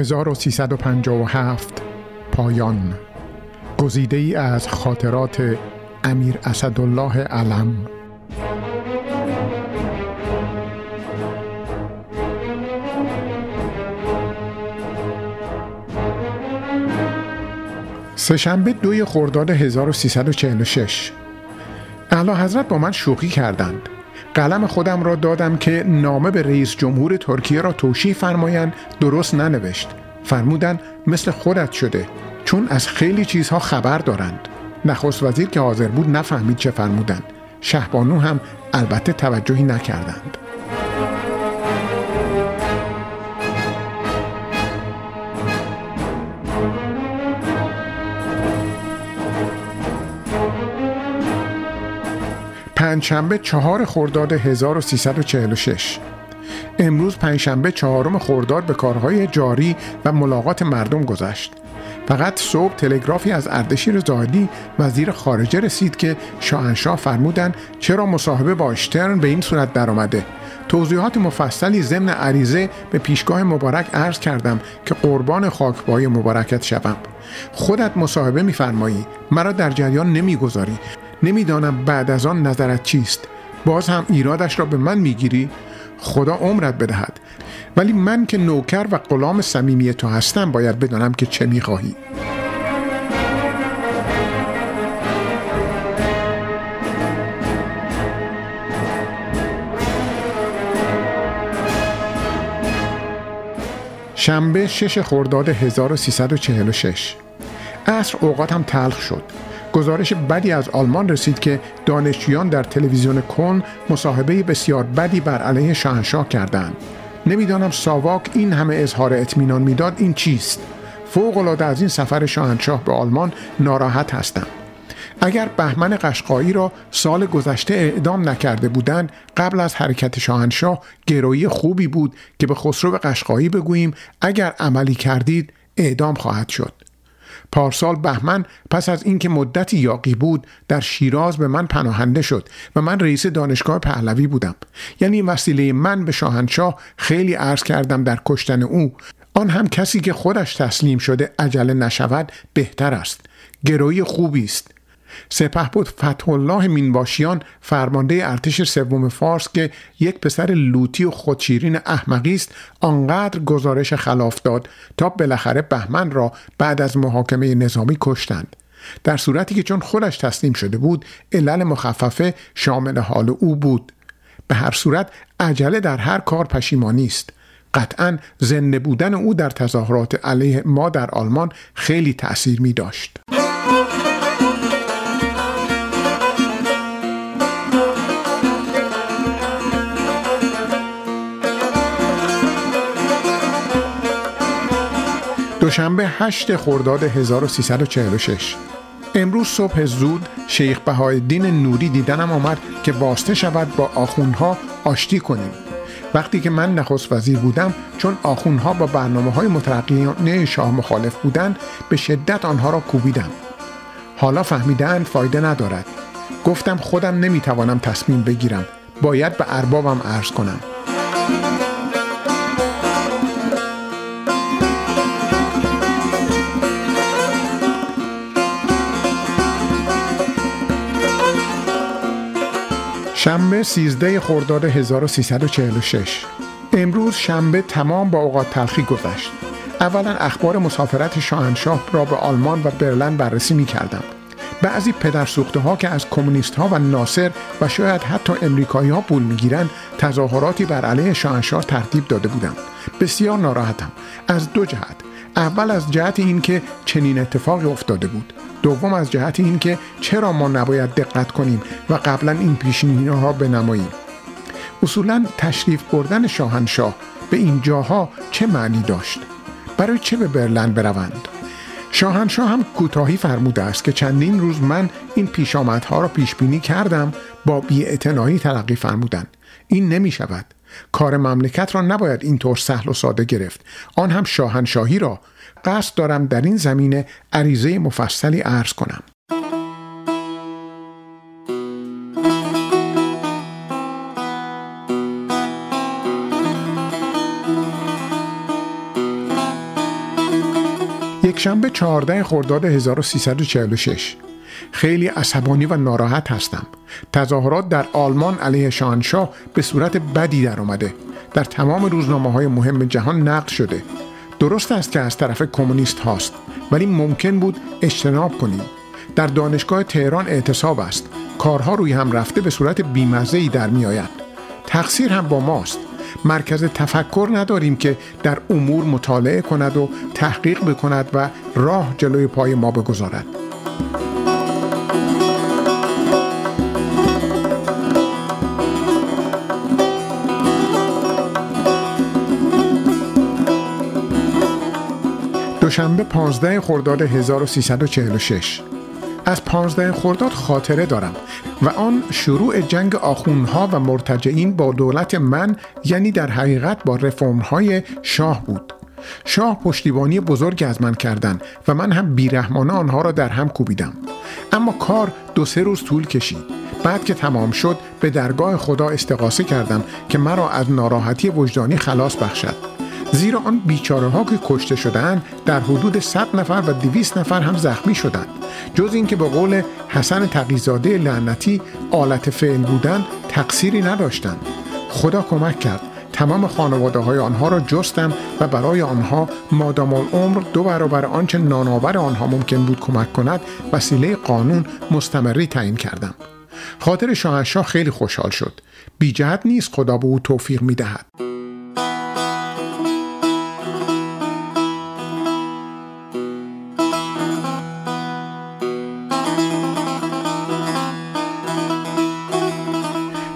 1357 پایان. گزیده ای از خاطرات امیر اسدالله علم. سهشنبه دوی خرداد 1346 اعلی حضرت با من شوخی کردند. قلم خودم را دادم که نامه به رئیس جمهور ترکیه را توشیح فرمایند درست ننوشت. فرمودن مثل خودت شده چون از خیلی چیزها خبر دارند. نخست وزیر که حاضر بود نفهمید چه فرمودند. شهبانو هم البته توجهی نکردند. پنجشنبه چهار خرداد 1346 امروز پنجشنبه چهارم خرداد به کارهای جاری و ملاقات مردم گذشت. فقط صبح تلگرافی از اردشیر زاهدی وزیر خارجه رسید که شاهنشاه فرمودن چرا مصاحبه با اشترن به این صورت درآمده. توضیحات مفصلی ضمن عریضه به پیشگاه مبارک عرض کردم که قربان خاکبای مبارکت شوم. خودت مصاحبه میفرمایی. مرا در جریان نمی‌گذاری. نمی‌دانم بعد از آن نظرت چیست. باز هم ایرادش را به من می‌گیری. خدا عمرت بدهد. ولی من که نوکر و غلام صمیمی تو هستم باید بدانم که چه می‌خواهی. شنبه 6 خرداد 1346 عصر اوقاتم تلخ شد. گزارش بدی از آلمان رسید که دانشجویان در تلویزیون کن مصاحبه بسیار بدی بر علیه شاهنشاه کردند. نمی‌دانم ساواک این همه اظهار اطمینان می‌داد این چیست. فوق العاده از این سفر شاهنشاه به آلمان ناراحت هستم. اگر بهمن قشقایی را سال گذشته اعدام نکرده بودند قبل از حرکت شاهنشاه گرویی خوبی بود که به خسرو قشقایی بگوییم اگر عملی کردید اعدام خواهد شد. پارسال بهمن پس از اینکه مدتی یاقی بود در شیراز به من پناهنده شد و من رئیس دانشگاه پهلوی بودم. یعنی وسیله من به شاهنشاه خیلی عرض کردم در کشتن او. آن هم کسی که خودش تسلیم شده عجله نشود بهتر است. گروی خوبی است. سپه بود فتح الله مینباشیان فرمانده ارتش سوم فارس که یک پسر لوتی و خودشیرین احمقی است آنقدر گزارش خلاف داد تا بالاخره بهمن را بعد از محاکمه نظامی کشتند. در صورتی که چون خودش تسلیم شده بود علل مخففه شامل حال او بود. به هر صورت عجله در هر کار پشیمانی است. قطعا زنده بودن او در تظاهرات علیه ما در آلمان خیلی تأثیر می داشت. دوشنبه 8 خرداد 1346 امروز صبح زود شیخ بهایالدین نوری دیدنم آمد که واسطه شود با آخونها آشتی کنیم. وقتی که من نخست وزیر بودم چون آخونها با برنامه های مترقیانه شاه مخالف بودند به شدت آنها را کوبیدم. حالا فهمیدند فایده ندارد. گفتم خودم نمی‌توانم تصمیم بگیرم. باید به اربابم عرض کنم. شنبه 13 خرداد 1346 امروز شنبه تمام با اوقات تلخی گذشت. اولا اخبار مسافرت شاهنشاه را به آلمان و برلن بررسی می کردم. بعضی پدر ها که از کمونیست ها و ناصر و شاید حتی امریکایی ها پول می‌گیرند تظاهراتی بر علیه شاهنشاه ترتیب داده بودند بسیار ناراحتم. از دو جهت. اول از جهت اینکه چنین اتفاقی افتاده بود. دوم از جهت اینکه چرا ما نباید دقت کنیم و قبلا این پیشینی ها بنماییم اصولا تشریف بردن شاهنشاه به این جاها چه معنی داشت؟ برای چه به برلن بروند؟ شاهنشاه هم کوتاهی فرموده است که چندین روز من این پیشامدها را پیش بینی کردم با بیاعتنایی تلقی فرمودن. این نمی شود کار مملکت را نباید اینطور سهل و ساده گرفت. آن هم شاهنشاهی را. قصد دارم در این زمینه عریضه مفصلی عرض کنم. یکشنبه 14 خرداد 1346 خیلی عصبانی و ناراحت هستم. تظاهرات در آلمان علیه شاهنشاه به صورت بدی در آمده در تمام روزنامه های مهم جهان نقد شده. درست است که از طرف کمونیست هاست ولی ممکن بود اجتناب کنیم. در دانشگاه تهران اعتصاب است. کارها روی هم رفته به صورت بیمزهی در می آید تقصیر هم با ماست. مرکز تفکر نداریم که در امور مطالعه کند و تحقیق بکند و راه جلوی پای ما بگذارد. دوشنبه 15 خرداد 1346 از 15 خرداد خاطره دارم و آن شروع جنگ آخونها و مرتجعین با دولت من یعنی در حقیقت با رفرمهای شاه بود. شاه پشتیبانی بزرگ از من کردند و من هم بیرحمانه آنها را در هم کوبیدم. اما کار دو سه روز طول کشید. بعد که تمام شد به درگاه خدا استقاسه کردم که مرا از ناراحتی وجدانی خلاص بخشد. زیرا آن بیچاره ها که کشته شدند در حدود 100 نفر و 200 نفر هم زخمی شدند. جز اینکه به قول حسن تقیزاده لعنتی آلت فعل بودن تقصیری نداشتند. خدا کمک کرد. تمام خانواده های آنها را جستم و برای آنها مادام العمر دو برابر آنچه نانآور آنها ممکن بود کمک کند وسیله قانون مستمری تعیین کردم. خاطر شاهنشاه خیلی خوشحال شد. بی نیست خدا به او توفیق می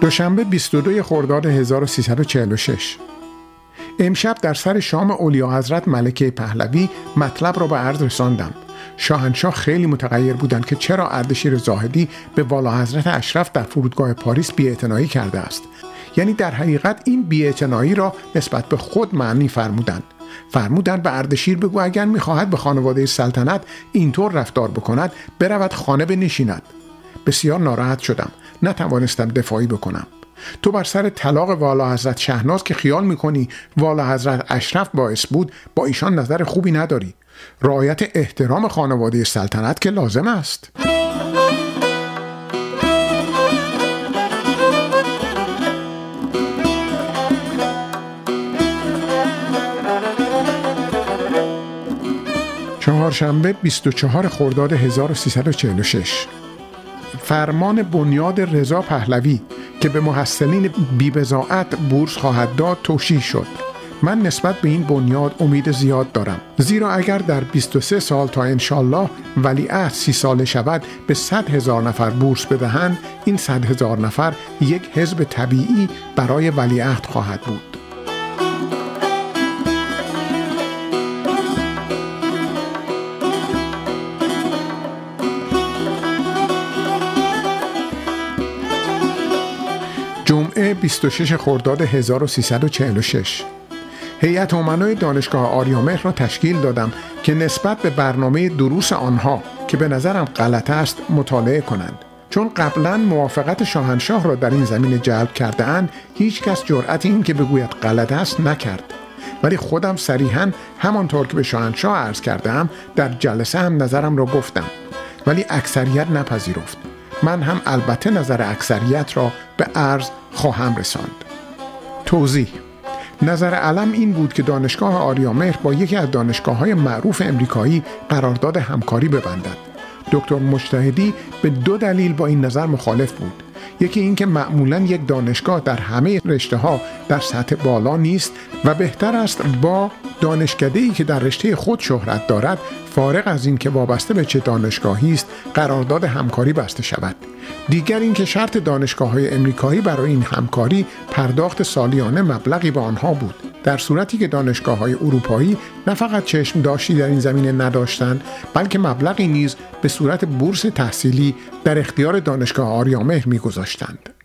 دوشنبه 22 خرداد 1346 امشب در سر شام اولیا حضرت ملکه پهلوی مطلب را به عرض رساندم. شاهنشاه خیلی متغیر بودند که چرا اردشیر زاهدی به والا حضرت اشرف در فرودگاه پاریس بیاعتنایی کرده است. یعنی در حقیقت این بیاعتنایی را نسبت به خود معنی فرمودند. فرمودند به اردشیر بگو اگر می‌خواهد به خانواده سلطنت اینطور رفتار بکند برود خانه بنشیند. بسیار ناراحت شدم. نتوانستم دفاعی بکنم. تو بر سر طلاق والا حضرت شهناز که خیال می‌کنی والا حضرت اشرف باعث بود با ایشان نظر خوبی نداری. رعایت احترام خانواده سلطنت که لازم است. چهارشنبه 24 خرداد 1346 فرمان بنیاد رضا پهلوی که به محسنین بیبزاعت بورس خواهد داد توشیح شد. من نسبت به این بنیاد امید زیاد دارم. زیرا اگر در 23 سال تا انشالله ولیعهد سی ساله شود به 100 هزار نفر بورس بدهند این 100 هزار نفر یک حزب طبیعی برای ولیعهد خواهد بود. 26 خرداد 1346 هیئت امنای دانشگاه آریامهر را تشکیل دادم که نسبت به برنامه دروس آنها که به نظرم غلط است مطالعه کنند. چون قبلا موافقت شاهنشاه را در این زمینه جلب کرده اند هیچ کس جرأت این که بگوید غلط است نکرد. ولی خودم صریحا همانطور که به شاهنشاه عرض کردم در جلسه هم نظرم را گفتم. ولی اکثریت نپذیرفت. من هم البته نظر اکثریت را به عرض خواهم رساند. توضیح نظر علم این بود که دانشگاه آریامهر با یکی از دانشگاه های معروف امریکایی قرارداد همکاری ببندد. دکتر مجتهدی به دو دلیل با این نظر مخالف بود. یکی اینکه معمولا یک دانشگاه در همه رشته ها در سطح بالا نیست و بهتر است با دانشکده ای که در رشته خود شهرت دارد فارغ از اینکه وابسته به چه دانشگاهی است قرارداد همکاری بسته شود. دیگر اینکه شرط دانشگاه های امریکایی برای این همکاری پرداخت سالیانه مبلغی به آنها بود. در صورتی که دانشگاه های اروپایی نه فقط چشم داشتی در این زمینه نداشتند بلکه مبلغی نیز به صورت بورس تحصیلی در اختیار دانشگاه آریامهر میگذاشتند.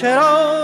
چرا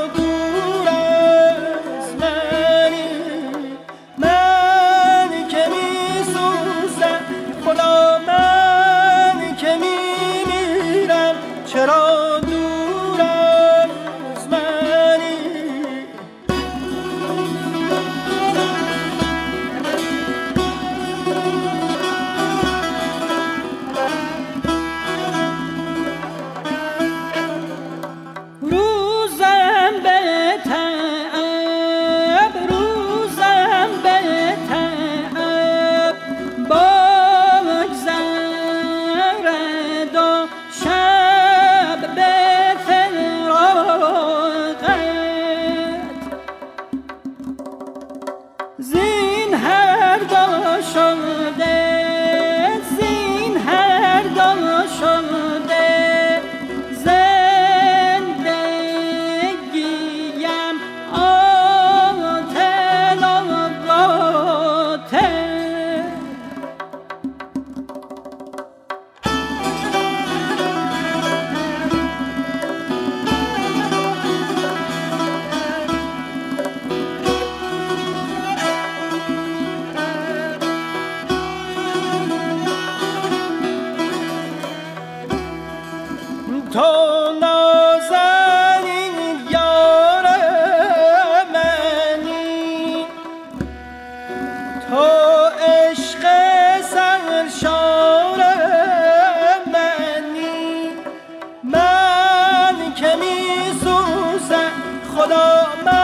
خدا من